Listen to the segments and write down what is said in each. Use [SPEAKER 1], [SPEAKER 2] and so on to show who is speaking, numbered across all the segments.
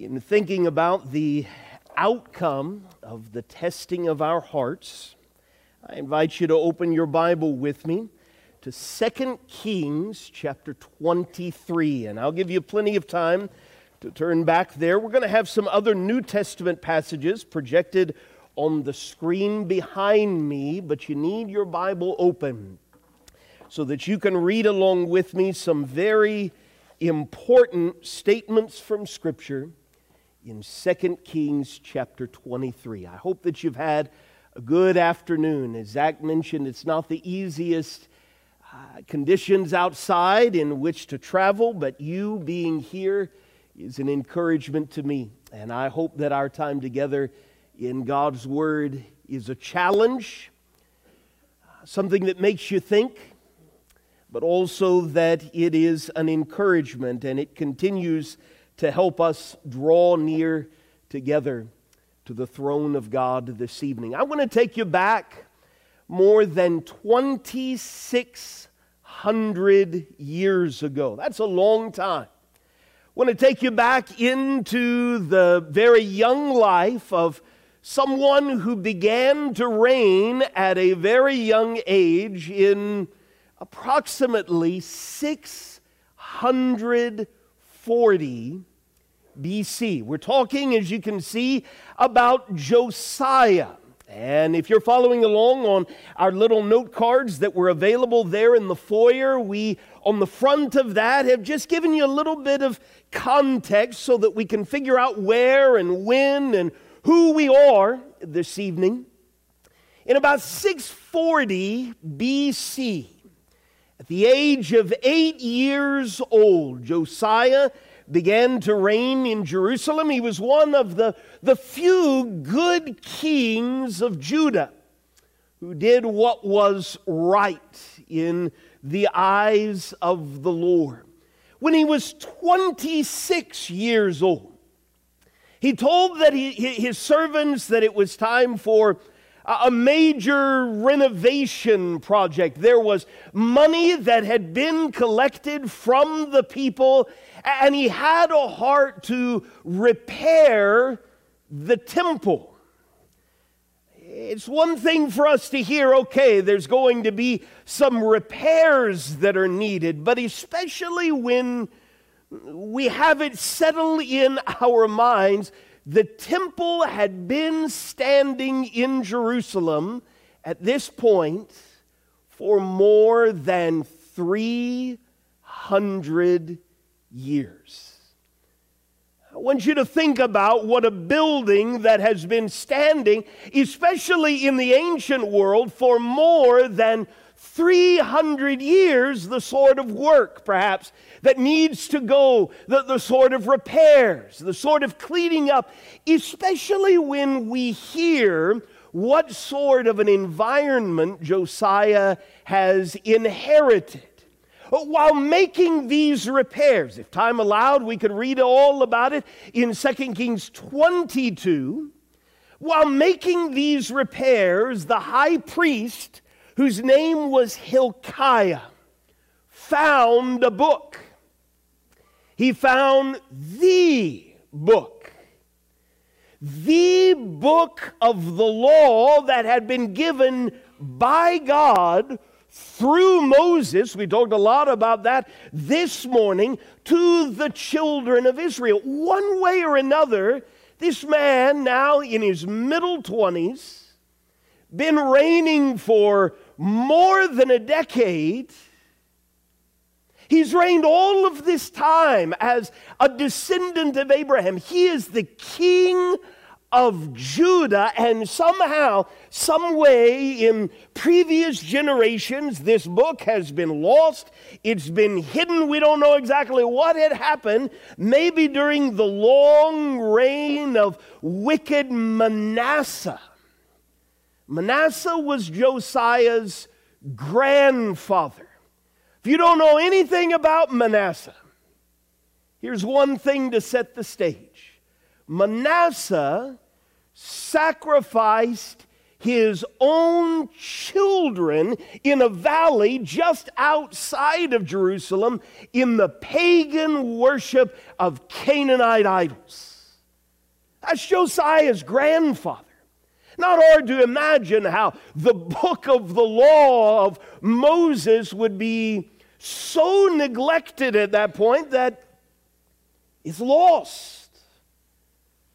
[SPEAKER 1] in thinking about the outcome of the testing of our hearts, I invite you to open your Bible with me to 2 Kings chapter 23. And I'll give you plenty of time to turn back there. We're going to have some other New Testament passages projected on the screen behind me, but you need your Bible open so that you can read along with me some very important statements from Scripture in 2 Kings chapter 23. I hope that you've had a good afternoon. As Zach mentioned, it's not the easiest uh, conditions outside in which to travel, but you being here is an encouragement to me. And I hope that our time together in God's Word is a challenge, something that makes you think, but also that it is an encouragement and it continues to help us draw near together to the throne of God this evening. I want to take you back more than 2,600 years ago. That's a long time. I want to take you back into the very young life of someone who began to reign at a very young age in approximately 640 BC. We're talking, as you can see, about Josiah. And if you're following along on our little note cards that were available there in the foyer, we, on the front of that, have just given you a little bit of context so that we can figure out where and when and who we are this evening. In about 640 BC, at the age of eight years old, Josiah began to reign in Jerusalem. He was one of the, the few good kings of Judah who did what was right in the eyes of the Lord. When he was 26 years old, he told that he, his servants that it was time for a major renovation project. There was money that had been collected from the people, and he had a heart to repair the temple. It's one thing for us to hear, okay, there's going to be some repairs that are needed, but especially when we have it settle in our minds the temple had been standing in Jerusalem at this point for more than 300 years. I want you to think about what a building that has been standing, especially in the ancient world, for more than 300 years, the sort of work, perhaps, that needs to go, the, the sort of repairs, the sort of cleaning up, especially when we hear what sort of an environment Josiah has inherited. While making these repairs, if time allowed, we could read all about it in 2 Kings 22. While making these repairs, the high priest whose name was Hilkiah, found a book. He found the book. The book of the law that had been given by God through Moses. We talked a lot about that this morning to the children of Israel. One way or another, this man, now in his middle 20s, been reigning for more than a decade. He's reigned all of this time as a descendant of Abraham. He is the king of Judah, and somehow, some way in previous generations, this book has been lost. It's been hidden. We don't know exactly what had happened. Maybe during the long reign of wicked Manasseh. Manasseh was Josiah's grandfather. If you don't know anything about Manasseh, here's one thing to set the stage Manasseh sacrificed his own children in a valley just outside of Jerusalem in the pagan worship of Canaanite idols. That's Josiah's grandfather. Not hard to imagine how the book of the law of Moses would be so neglected at that point that it's lost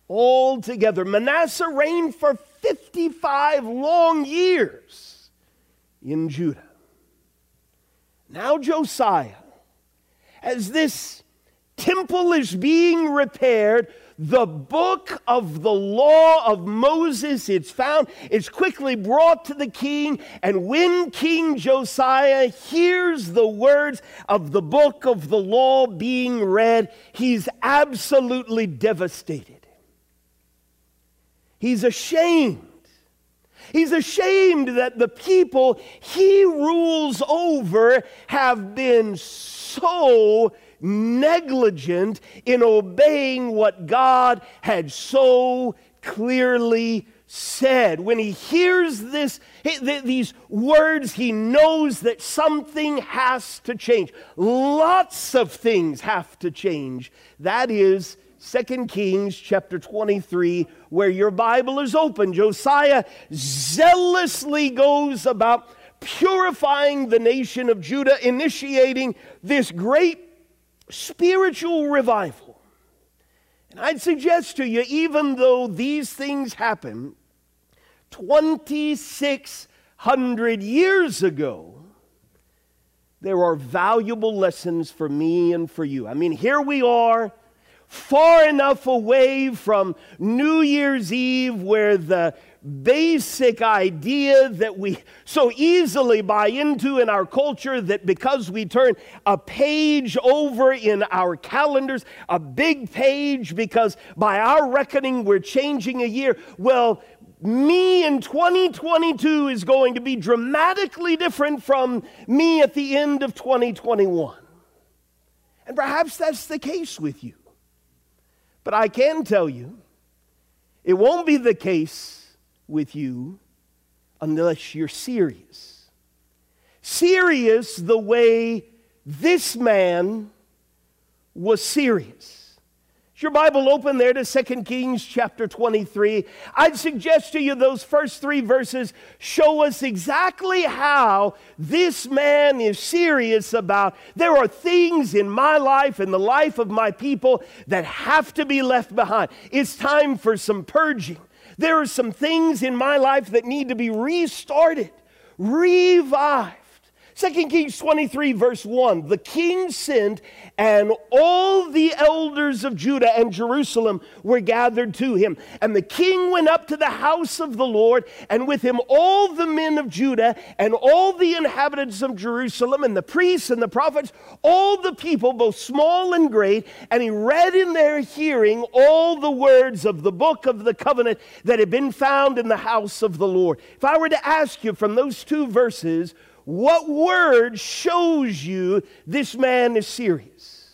[SPEAKER 1] altogether. Manasseh reigned for 55 long years in Judah. Now, Josiah, as this temple is being repaired, the book of the law of Moses, it's found, it's quickly brought to the king. And when King Josiah hears the words of the book of the law being read, he's absolutely devastated. He's ashamed. He's ashamed that the people he rules over have been so negligent in obeying what God had so clearly said. When he hears this, these words, he knows that something has to change. Lots of things have to change. That is 2 Kings chapter 23, where your Bible is open. Josiah zealously goes about purifying the nation of Judah, initiating this great spiritual revival. And I'd suggest to you, even though these things happened 2,600 years ago, there are valuable lessons for me and for you. I mean, here we are far enough away from New Year's Eve where the basic idea that we so easily buy into in our culture that because we turn a page over in our calendars, a big page, because by our reckoning we're changing a year, well, me in 2022 is going to be dramatically different from me at the end of 2021. And perhaps that's the case with you. But I can tell you, it won't be the case with you unless you're serious. Serious the way this man was serious. Is your Bible open there to 2 Kings chapter 23? I'd suggest to you those first three verses show us exactly how this man is serious about there are things in my life and the life of my people that have to be left behind. It's time for some purging. There are some things in my life that need to be restarted, revived. 2 Kings 23, verse 1 The king sent, and all the elders of Judah and Jerusalem were gathered to him. And the king went up to the house of the Lord, and with him all the men of Judah, and all the inhabitants of Jerusalem, and the priests and the prophets, all the people, both small and great. And he read in their hearing all the words of the book of the covenant that had been found in the house of the Lord. If I were to ask you from those two verses, what word shows you this man is serious?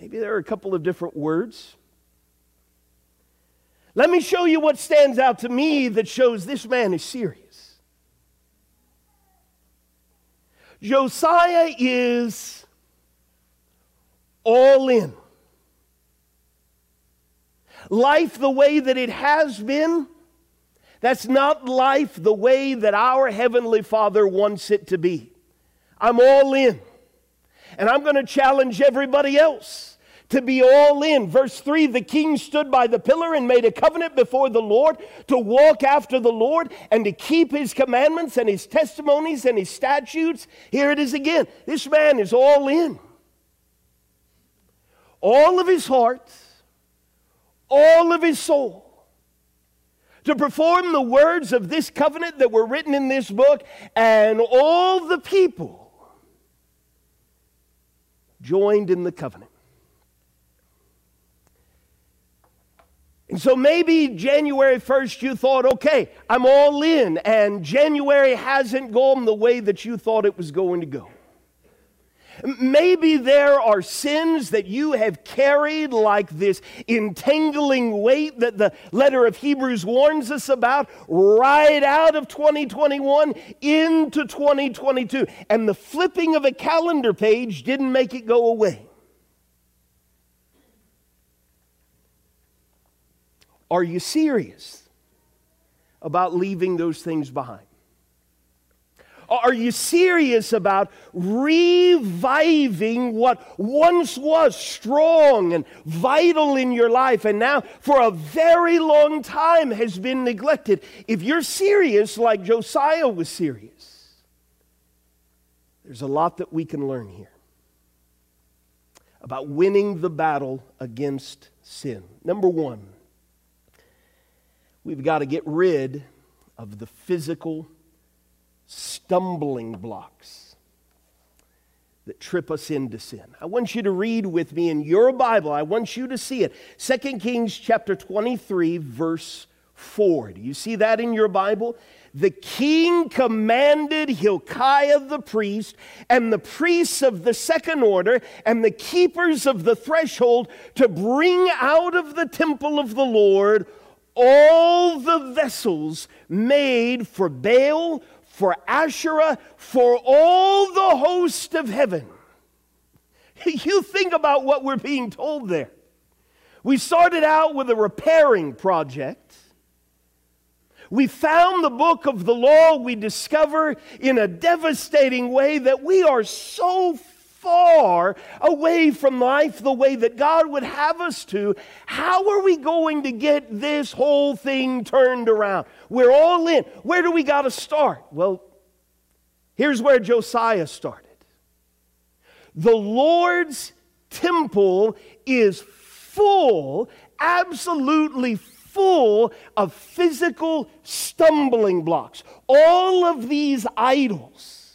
[SPEAKER 1] Maybe there are a couple of different words. Let me show you what stands out to me that shows this man is serious. Josiah is all in. Life the way that it has been that's not life the way that our Heavenly Father wants it to be. I'm all in. And I'm going to challenge everybody else to be all in. Verse 3 The king stood by the pillar and made a covenant before the Lord to walk after the Lord and to keep his commandments and his testimonies and his statutes. Here it is again. This man is all in. All of his heart, all of his soul to perform the words of this covenant that were written in this book, and all the people joined in the covenant. And so maybe January 1st you thought, okay, I'm all in, and January hasn't gone the way that you thought it was going to go. Maybe there are sins that you have carried, like this entangling weight that the letter of Hebrews warns us about, right out of 2021 into 2022. And the flipping of a calendar page didn't make it go away. Are you serious about leaving those things behind? Are you serious about reviving what once was strong and vital in your life and now for a very long time has been neglected? If you're serious like Josiah was serious, there's a lot that we can learn here about winning the battle against sin. Number one, we've got to get rid of the physical stumbling blocks that trip us into sin. I want you to read with me in your Bible. I want you to see it. 2 Kings chapter 23 verse 4. Do you see that in your Bible? the king commanded Hilkiah the priest and the priests of the second order and the keepers of the threshold to bring out of the temple of the Lord all the vessels made for Baal, for Asherah, for all the host of heaven. You think about what we're being told there. We started out with a repairing project. We found the book of the law, we discover in a devastating way that we are so far away from life the way that God would have us to. How are we going to get this whole thing turned around? We're all in. Where do we got to start? Well, here's where Josiah started. The Lord's temple is full, absolutely full of physical stumbling blocks. All of these idols,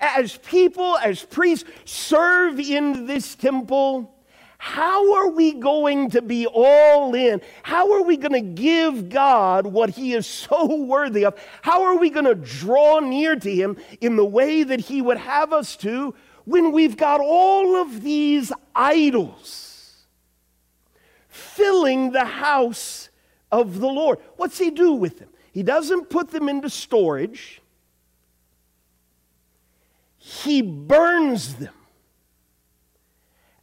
[SPEAKER 1] as people, as priests serve in this temple, how are we going to be all in? How are we going to give God what He is so worthy of? How are we going to draw near to Him in the way that He would have us to when we've got all of these idols filling the house of the Lord. What's he do with them? He doesn't put them into storage, he burns them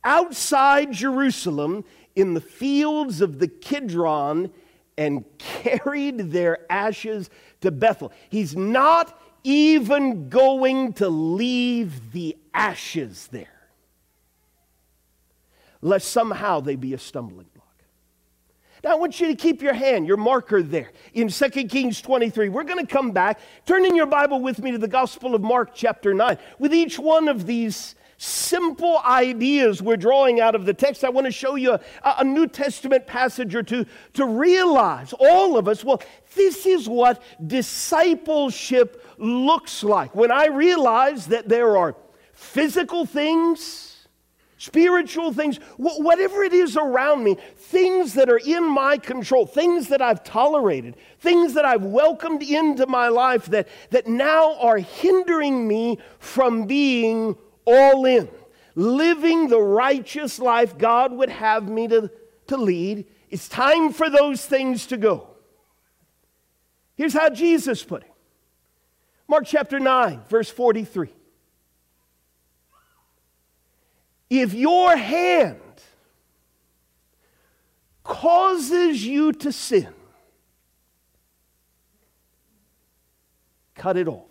[SPEAKER 1] outside Jerusalem in the fields of the Kidron and carried their ashes to Bethel. He's not even going to leave the ashes there, lest somehow they be a stumbling block. now, I want you to keep your hand, your marker there in 2 Kings 23. We're going to come back. Turn in your Bible with me to the Gospel of Mark, chapter 9. With each one of these simple ideas we're drawing out of the text, I want to show you a, a New Testament passage or two to realize, all of us, well, this is what discipleship looks like. When I realize that there are physical things, spiritual things, whatever it is around me, things that are in my control, things that I've tolerated, things that I've welcomed into my life that, that now are hindering me from being all in, living the righteous life God would have me to, to lead. It's time for those things to go. Here's how Jesus put it Mark chapter 9, verse 43. If your hand causes you to sin, cut it off.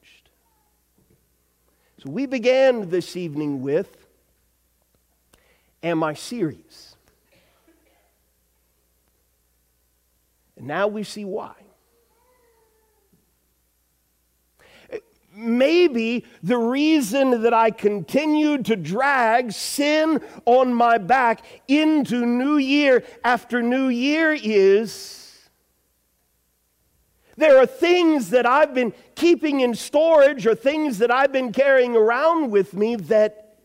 [SPEAKER 1] So we began this evening with Am I serious? And now we see why. Maybe the reason that I continued to drag sin on my back into New Year after New Year is there are things that I've been keeping in storage or things that I've been carrying around with me that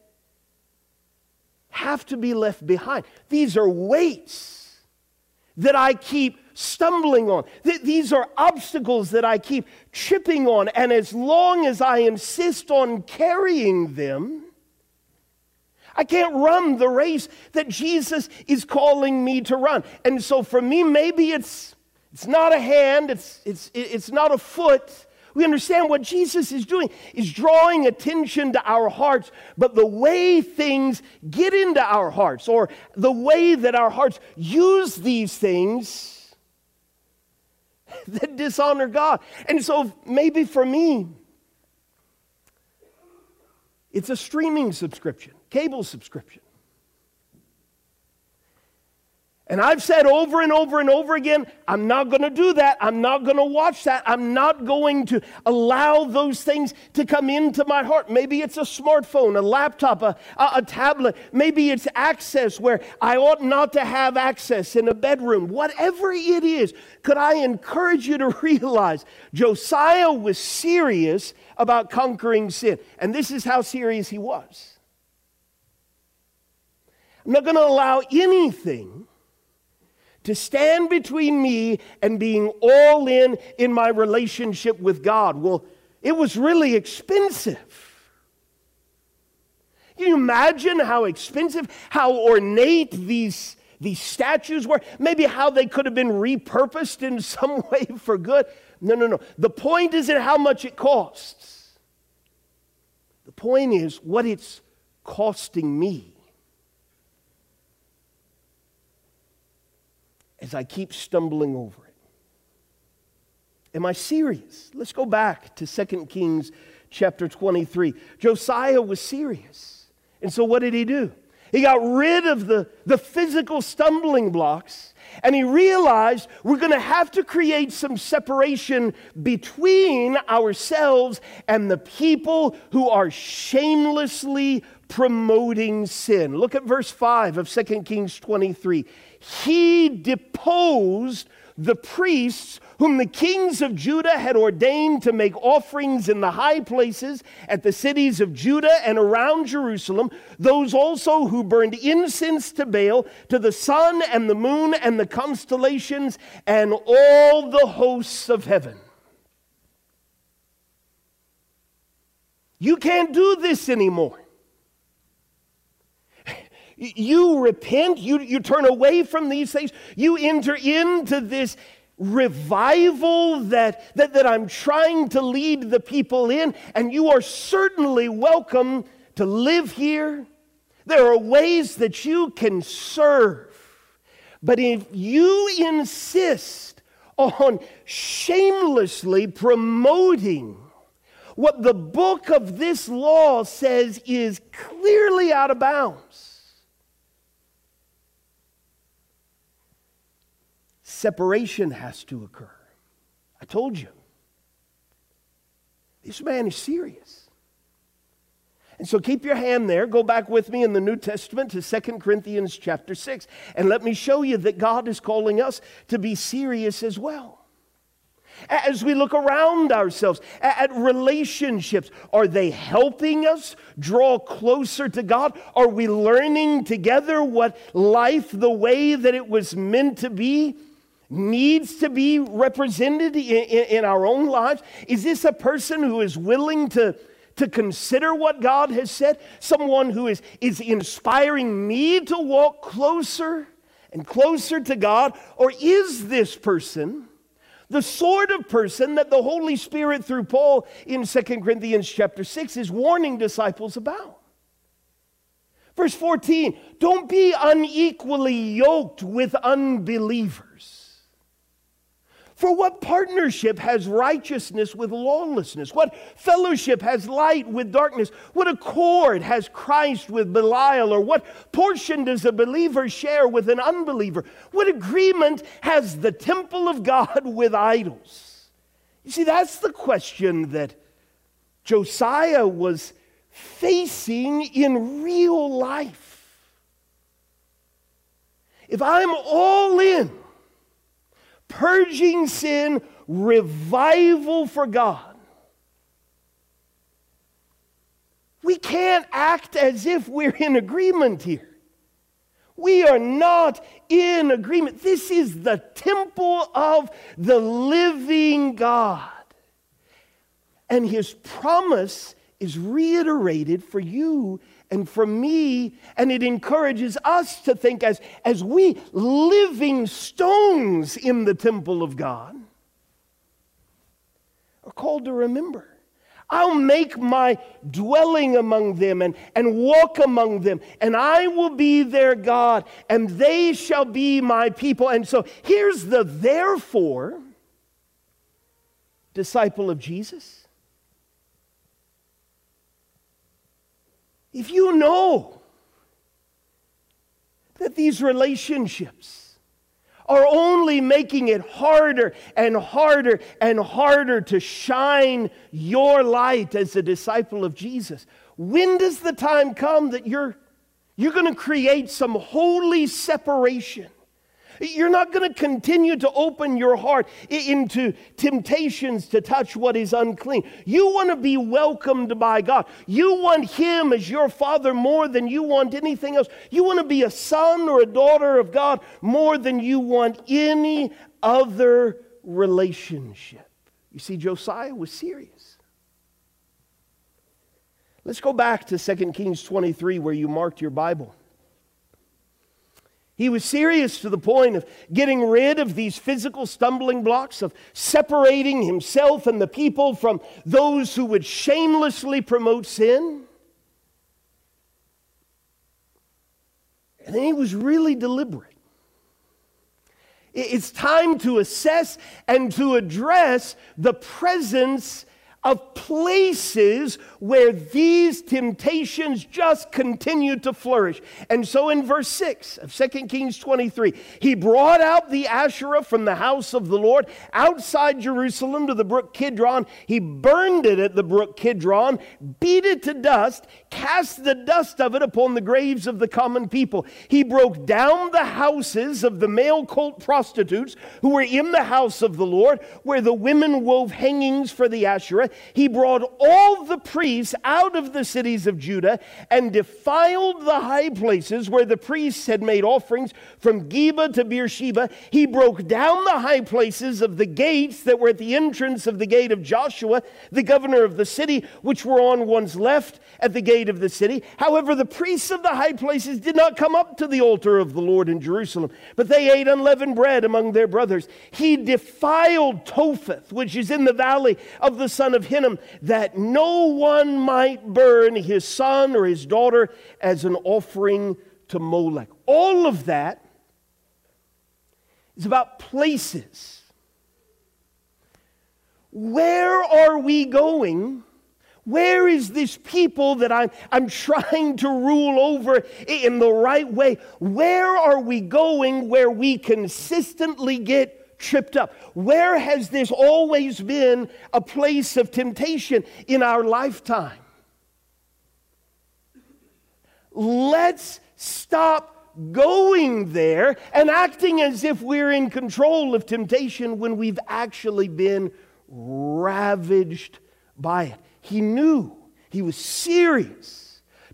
[SPEAKER 1] have to be left behind. These are weights that I keep stumbling on. Th- these are obstacles that I keep tripping on. And as long as I insist on carrying them, I can't run the race that Jesus is calling me to run. And so for me, maybe it's, it's not a hand, it's, it's, it's not a foot. We understand what Jesus is doing is drawing attention to our hearts, but the way things get into our hearts or the way that our hearts use these things that dishonor God. And so maybe for me, it's a streaming subscription cable subscription. And I've said over and over and over again, I'm not going to do that. I'm not going to watch that. I'm not going to allow those things to come into my heart. Maybe it's a smartphone, a laptop, a, a, a, tablet. Maybe it's access where I ought not to have access in a bedroom. Whatever it is, could I encourage you to realize Josiah was serious about conquering sin. And this is how serious he was. I'm not going to allow anything to stand between me and being all in in my relationship with God. Well, it was really expensive. Can you imagine how expensive, how ornate these, these statues were? Maybe how they could have been repurposed in some way for good. No, no, no. The point isn't how much it costs. The point is what it's costing me. As I keep stumbling over it? Am I serious? Let's go back to 2 Kings chapter 23. Josiah was serious. And so what did he do? He got rid of the, the physical stumbling blocks and he realized we're going to have to create some separation between ourselves and the people who are shamelessly promoting sin. Look at verse 5 of 2 Kings 23 he deposed the priests whom the kings of Judah had ordained to make offerings in the high places at the cities of Judah and around Jerusalem, those also who burned incense to Baal, to the sun and the moon and the constellations, and all the hosts of heaven. You can't do this anymore. You repent, you, you turn away from these things, you enter into this revival that, that, that I'm trying to lead the people in, and you are certainly welcome to live here. There are ways that you can serve. But if you insist on shamelessly promoting what the book of this law says is clearly out of bounds, separation has to occur. I told you. This man is serious. And so keep your hand there. Go back with me in the New Testament to Second Corinthians chapter 6. And let me show you that God is calling us to be serious as well. As we look around ourselves at relationships, are they helping us draw closer to God? Are we learning together what life, the way that it was meant to be, needs to be represented in, in, our own lives? Is this a person who is willing to, to consider what God has said? Someone who is, is inspiring me to walk closer and closer to God? Or is this person the sort of person that the Holy Spirit, through Paul in 2 Corinthians chapter 6, is warning disciples about? Verse 14, don't be unequally yoked with unbelievers. For what partnership has righteousness with lawlessness? What fellowship has light with darkness? What accord has Christ with Belial? Or what portion does a believer share with an unbeliever? What agreement has the temple of God with idols? You see, that's the question that Josiah was facing in real life. If I'm all in, purging sin, revival for God. We can't act as if we're in agreement here. We are not in agreement. This is the temple of the living God. And his promise is reiterated for you and for me, and it encourages us to think as, as we living stones in the temple of God are called to remember. I'll make my dwelling among them and, and walk among them, and I will be their God, and they shall be my people. And so here's the therefore disciple of Jesus. If you know that these relationships are only making it harder and harder and harder to shine your light as a disciple of Jesus, when does the time come that you're, you're going to create some holy separation you're not going to continue to open your heart into temptations to touch what is unclean. You want to be welcomed by God. You want Him as your Father more than you want anything else. You want to be a son or a daughter of God more than you want any other relationship. You see, Josiah was serious. Let's go back to 2 Kings 23, where you marked your Bible. He was serious to the point of getting rid of these physical stumbling blocks, of separating himself and the people from those who would shamelessly promote sin. And then he was really deliberate. It's time to assess and to address the presence of places where these temptations just continue to flourish. And so in verse 6 of 2 Kings 23, he brought out the Asherah from the house of the Lord outside Jerusalem to the brook Kidron. He burned it at the brook Kidron, beat it to dust, cast the dust of it upon the graves of the common people. He broke down the houses of the male cult prostitutes who were in the house of the Lord, where the women wove hangings for the Asherah he brought all the priests out of the cities of Judah and defiled the high places where the priests had made offerings from Geba to Beersheba. He broke down the high places of the gates that were at the entrance of the gate of Joshua, the governor of the city, which were on one's left at the gate of the city. However, the priests of the high places did not come up to the altar of the Lord in Jerusalem, but they ate unleavened bread among their brothers. He defiled Topheth, which is in the valley of the son of Hinnom, that no one might burn his son or his daughter as an offering to Molech. All of that is about places. Where are we going? Where is this people that I'm, I'm trying to rule over in the right way? Where are we going where we consistently get tripped up? Where has this always been a place of temptation in our lifetime? Let's stop going there and acting as if we're in control of temptation when we've actually been ravaged by it. He knew, he was serious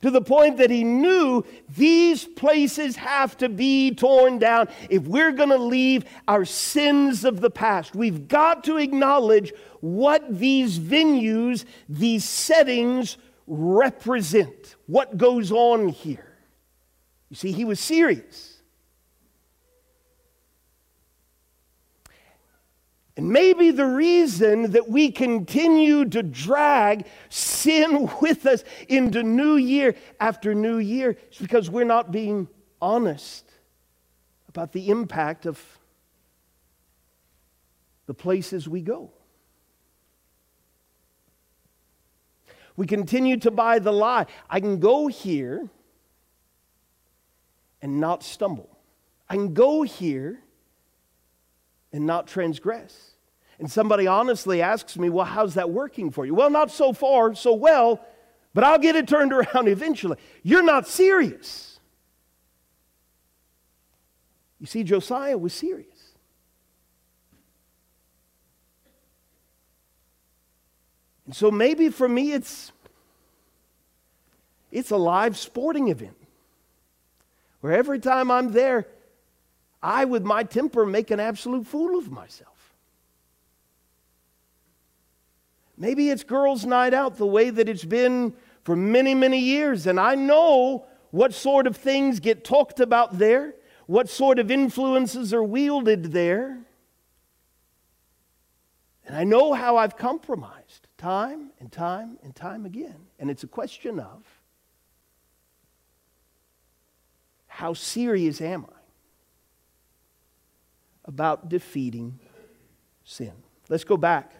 [SPEAKER 1] to the point that he knew these places have to be torn down if we're going to leave our sins of the past. We've got to acknowledge what these venues, these settings represent, what goes on here. You see, he was serious. And maybe the reason that we continue to drag sin with us into new year after new year is because we're not being honest about the impact of the places we go. We continue to buy the lie. I can go here and not stumble. I can go here and not transgress. And somebody honestly asks me, Well, how's that working for you? Well, not so far, so well, but I'll get it turned around eventually. You're not serious. You see, Josiah was serious. And so maybe for me it's it's a live sporting event where every time I'm there, I, with my temper, make an absolute fool of myself. Maybe it's girls' night out the way that it's been for many, many years, and I know what sort of things get talked about there, what sort of influences are wielded there. And I know how I've compromised time and time and time again. And it's a question of how serious am I about defeating sin? Let's go back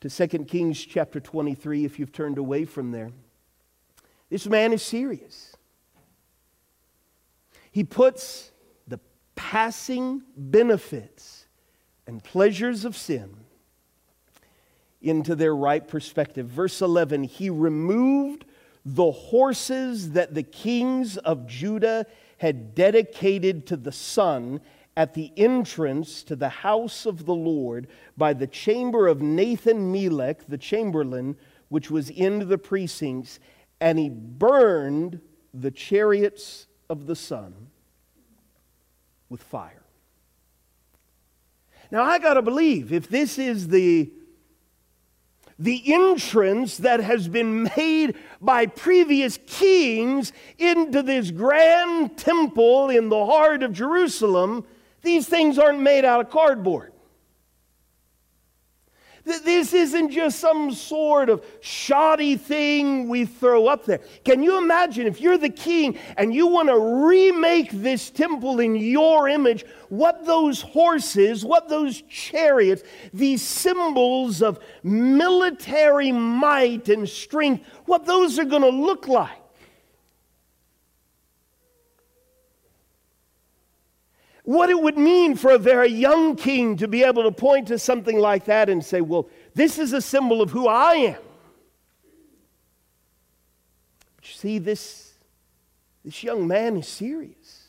[SPEAKER 1] to 2 Kings chapter 23 if you've turned away from there. This man is serious. He puts the passing benefits and pleasures of sin into their right perspective. Verse 11 He removed the horses that the kings of Judah had dedicated to the sun at the entrance to the house of the Lord by the chamber of Nathan Melech, the chamberlain, which was in the precincts, and he burned the chariots of the sun with fire. Now, I got to believe if this is the the entrance that has been made by previous kings into this grand temple in the heart of Jerusalem, these things aren't made out of cardboard. This isn't just some sort of shoddy thing we throw up there. Can you imagine if you're the king and you want to remake this temple in your image, what those horses, what those chariots, these symbols of military might and strength, what those are going to look like? What it would mean for a very young king to be able to point to something like that and say, Well, this is a symbol of who I am. But you see, this, this young man is serious.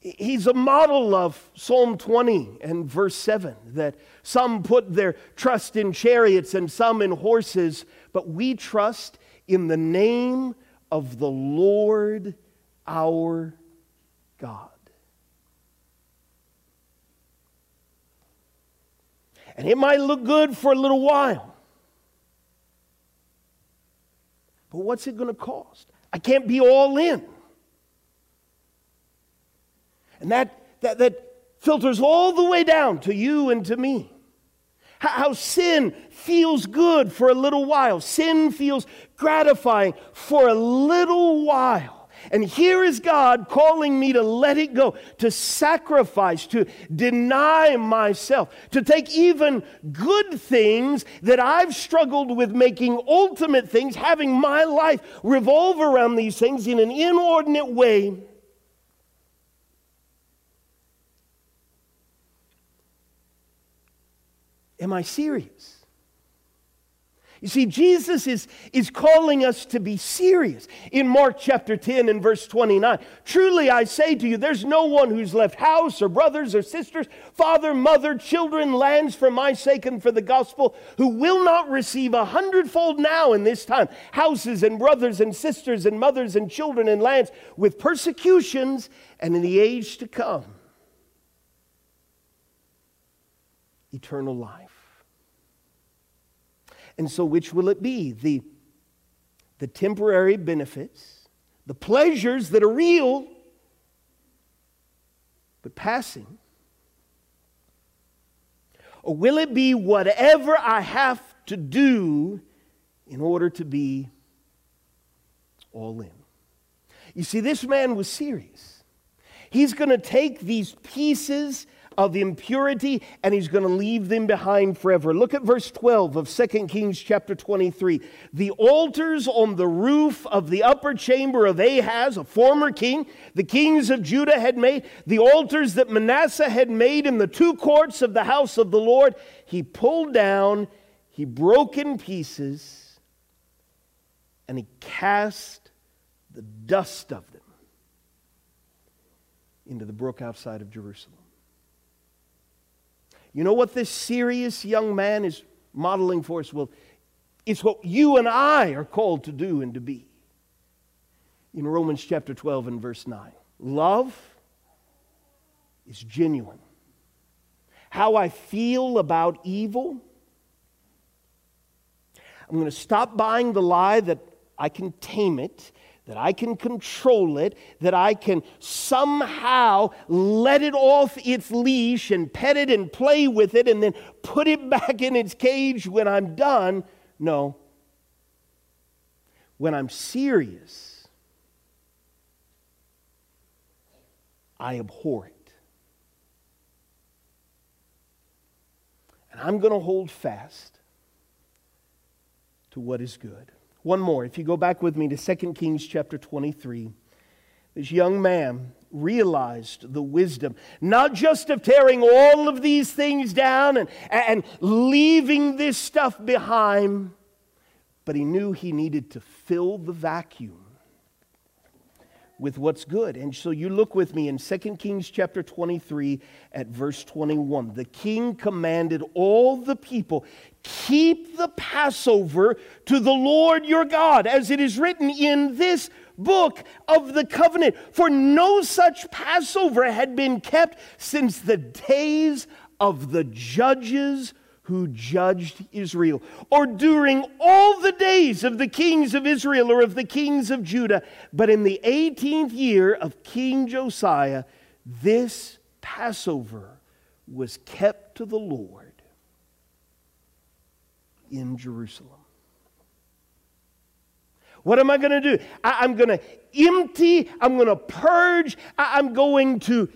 [SPEAKER 1] He's a model of Psalm 20 and verse 7 that some put their trust in chariots and some in horses, but we trust in the name of the Lord our God. And it might look good for a little while. But what's it going to cost? I can't be all in. And that, that, that filters all the way down to you and to me. How, how sin feels good for a little while, sin feels gratifying for a little while. And here is God calling me to let it go, to sacrifice, to deny myself, to take even good things that I've struggled with making ultimate things, having my life revolve around these things in an inordinate way. Am I serious? You see, Jesus is, is calling us to be serious. In Mark chapter 10 and verse 29, truly I say to you, there's no one who's left house or brothers or sisters, father, mother, children, lands for my sake and for the gospel, who will not receive a hundredfold now in this time houses and brothers and sisters and mothers and children and lands with persecutions and in the age to come eternal life. And so, which will it be? The, the temporary benefits, the pleasures that are real, but passing? Or will it be whatever I have to do in order to be all in? You see, this man was serious. He's going to take these pieces of impurity and he's going to leave them behind forever. Look at verse 12 of 2 Kings chapter 23. The altars on the roof of the upper chamber of Ahaz, a former king, the kings of Judah had made, the altars that Manasseh had made in the two courts of the house of the Lord, he pulled down, he broke in pieces, and he cast the dust of them into the brook outside of Jerusalem. You know what this serious young man is modeling for us? Well, it's what you and I are called to do and to be. in Romans chapter 12 and verse 9. Love is genuine. How I feel about evil, I'm going to stop buying the lie that I can tame it, that I can control it, that I can somehow let it off its leash and pet it and play with it and then put it back in its cage when I'm done. No. When I'm serious, I abhor it. And I'm going to hold fast to what is good. One more. If you go back with me to 2 Kings chapter 23, this young man realized the wisdom, not just of tearing all of these things down and, and leaving this stuff behind, but he knew he needed to fill the vacuum with what's good. And so you look with me in 2 Kings chapter 23 at verse 21. The king commanded all the people, keep the Passover to the Lord your God, as it is written in this book of the covenant. For no such Passover had been kept since the days of the judges who judged Israel, or during all the days of the kings of Israel or of the kings of Judah. But in the 18th year of King Josiah, this Passover was kept to the Lord in Jerusalem. What am I going to do? I, am going to empty, I'm going to purge, I, I'm going to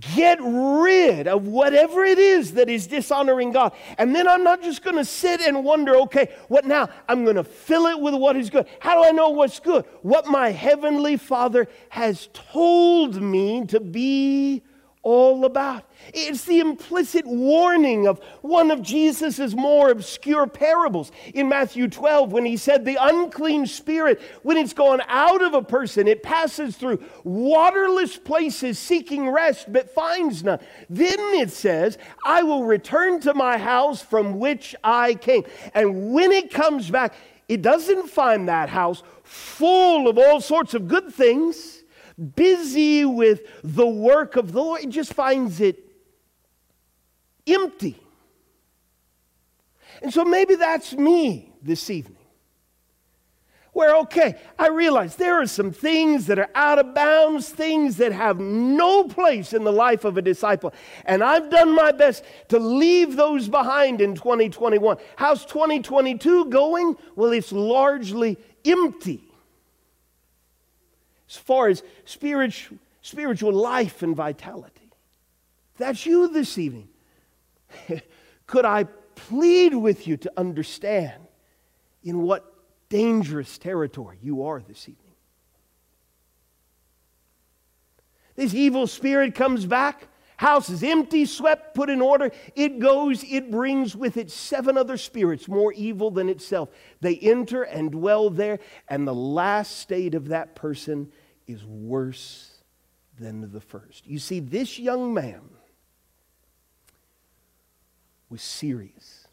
[SPEAKER 1] get rid of whatever it is that is dishonoring God. And then I'm not just going to sit and wonder, okay, what now? I'm going to fill it with what is good. How do I know what's good? What my heavenly Father has told me to be all about. It's the implicit warning of one of Jesus' more obscure parables in Matthew 12 when he said, The unclean spirit, when it's gone out of a person, it passes through waterless places seeking rest but finds none. Then it says, I will return to my house from which I came. And when it comes back, it doesn't find that house full of all sorts of good things busy with the work of the Lord, just finds it empty. And so maybe that's me this evening. Where, okay, I realize there are some things that are out of bounds, things that have no place in the life of a disciple. And I've done my best to leave those behind in 2021. How's 2022 going? Well, it's largely empty as far as spiritual, spiritual life and vitality. That's you this evening. Could I plead with you to understand in what dangerous territory you are this evening? This evil spirit comes back. House is empty, swept, put in order. It goes, it brings with it seven other spirits more evil than itself. They enter and dwell there, and the last state of that person is worse than the first. You see, this young man was serious.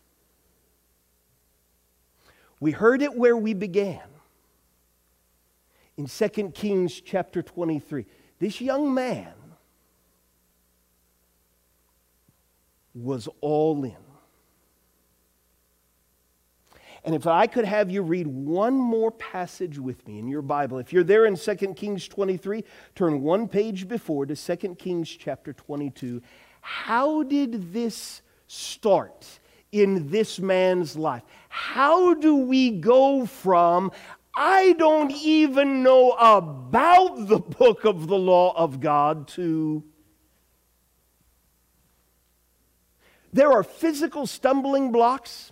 [SPEAKER 1] We heard it where we began in 2 Kings chapter 23. This young man was all in. And if I could have you read one more passage with me in your Bible, if you're there in 2 Kings 23, turn one page before to 2 Kings chapter 22. How did this start in this man's life? How do we go from, I don't even know about the book of the law of God, to, there are physical stumbling blocks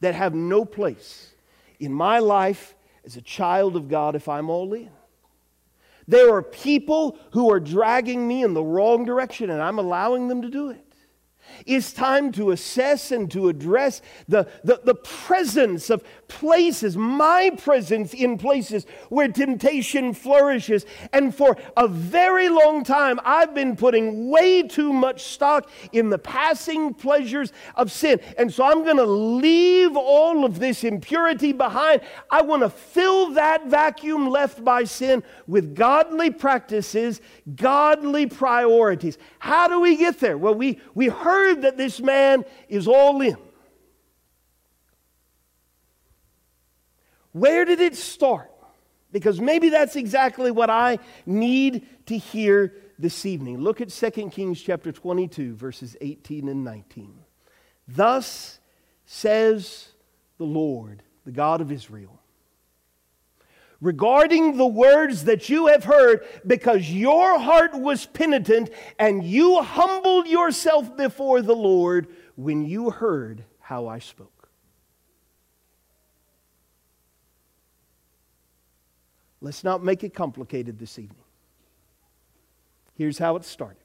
[SPEAKER 1] that have no place in my life as a child of God if I'm all in. There are people who are dragging me in the wrong direction and I'm allowing them to do it. It's time to assess and to address the, the, the, presence of places, my presence in places where temptation flourishes. And for a very long time, I've been putting way too much stock in the passing pleasures of sin. And so I'm going to leave all of this impurity behind. I want to fill that vacuum left by sin with godly practices, godly priorities. How do we get there? Well, we, we heard that this man is all in. Where did it start? Because maybe that's exactly what I need to hear this evening. Look at 2 Kings chapter 22, verses 18 and 19. Thus says the Lord, the God of Israel regarding the words that you have heard, because your heart was penitent and you humbled yourself before the Lord when you heard how I spoke. Let's not make it complicated this evening. Here's how it started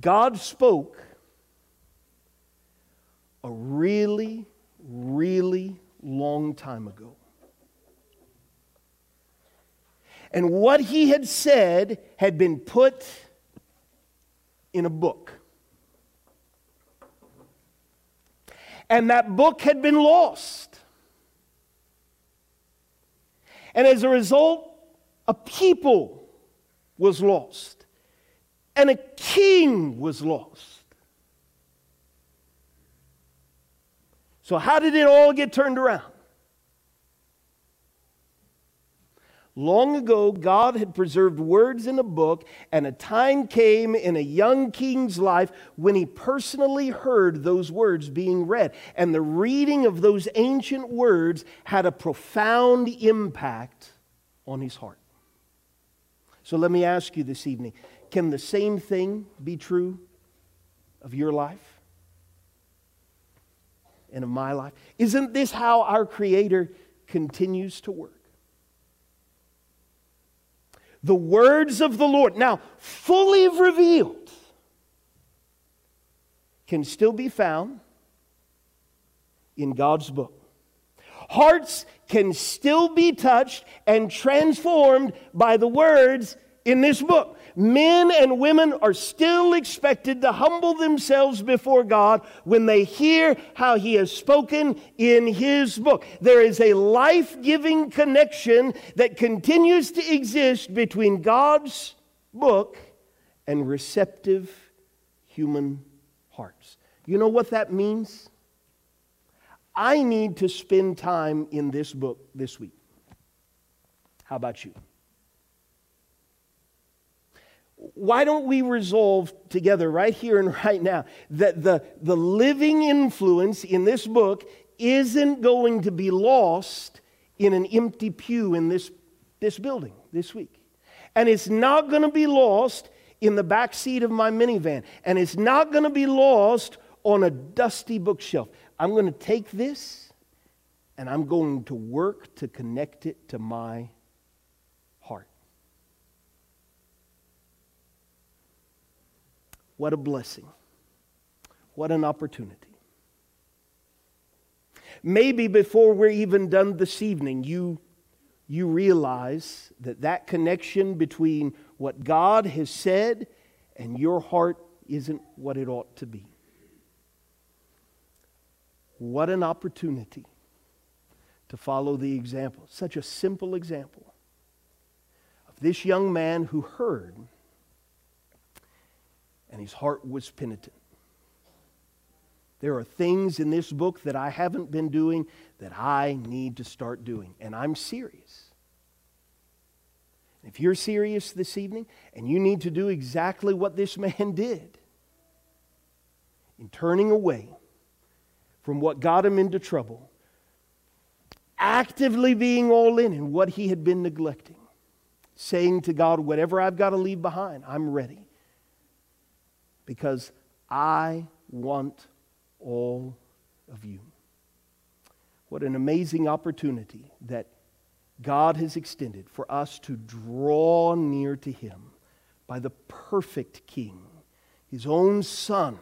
[SPEAKER 1] God spoke a really, really long time ago. And what he had said had been put in a book. And that book had been lost. And as a result, a people was lost. And a king was lost. So, how did it all get turned around? Long ago, God had preserved words in a book, and a time came in a young king's life when he personally heard those words being read. And the reading of those ancient words had a profound impact on his heart. So let me ask you this evening can the same thing be true of your life? and of my life? Isn't this how our Creator continues to work? The words of the Lord, now fully revealed, can still be found in God's book. Hearts can still be touched and transformed by the words in this book men and women are still expected to humble themselves before God when they hear how He has spoken in His book. There is a life giving connection that continues to exist between God's book and receptive human hearts. You know what that means? I need to spend time in this book this week. How about you? Why don't we resolve together right here and right now that the, the living influence in this book isn't going to be lost in an empty pew in this, this building this week. And it's not going to be lost in the back seat of my minivan. And it's not going to be lost on a dusty bookshelf. I'm going to take this and I'm going to work to connect it to my What a blessing. What an opportunity. Maybe before we're even done this evening, you, you realize that that connection between what God has said and your heart isn't what it ought to be. What an opportunity to follow the example. Such a simple example of this young man who heard and his heart was penitent. There are things in this book that I haven't been doing that I need to start doing, and I'm serious. If you're serious this evening and you need to do exactly what this man did in turning away from what got him into trouble, actively being all in in what he had been neglecting, saying to God, Whatever I've got to leave behind, I'm ready because I want all of you. What an amazing opportunity that God has extended for us to draw near to Him by the perfect King, his own Son,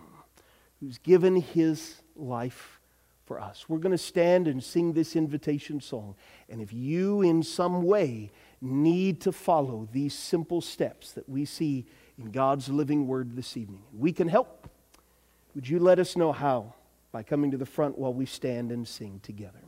[SPEAKER 1] who's given his life for us. We're going to stand and sing this invitation song. And if you, in some way, need to follow these simple steps that we see in God's living word this evening, we can help. Would you let us know how by coming to the front while we stand and sing together?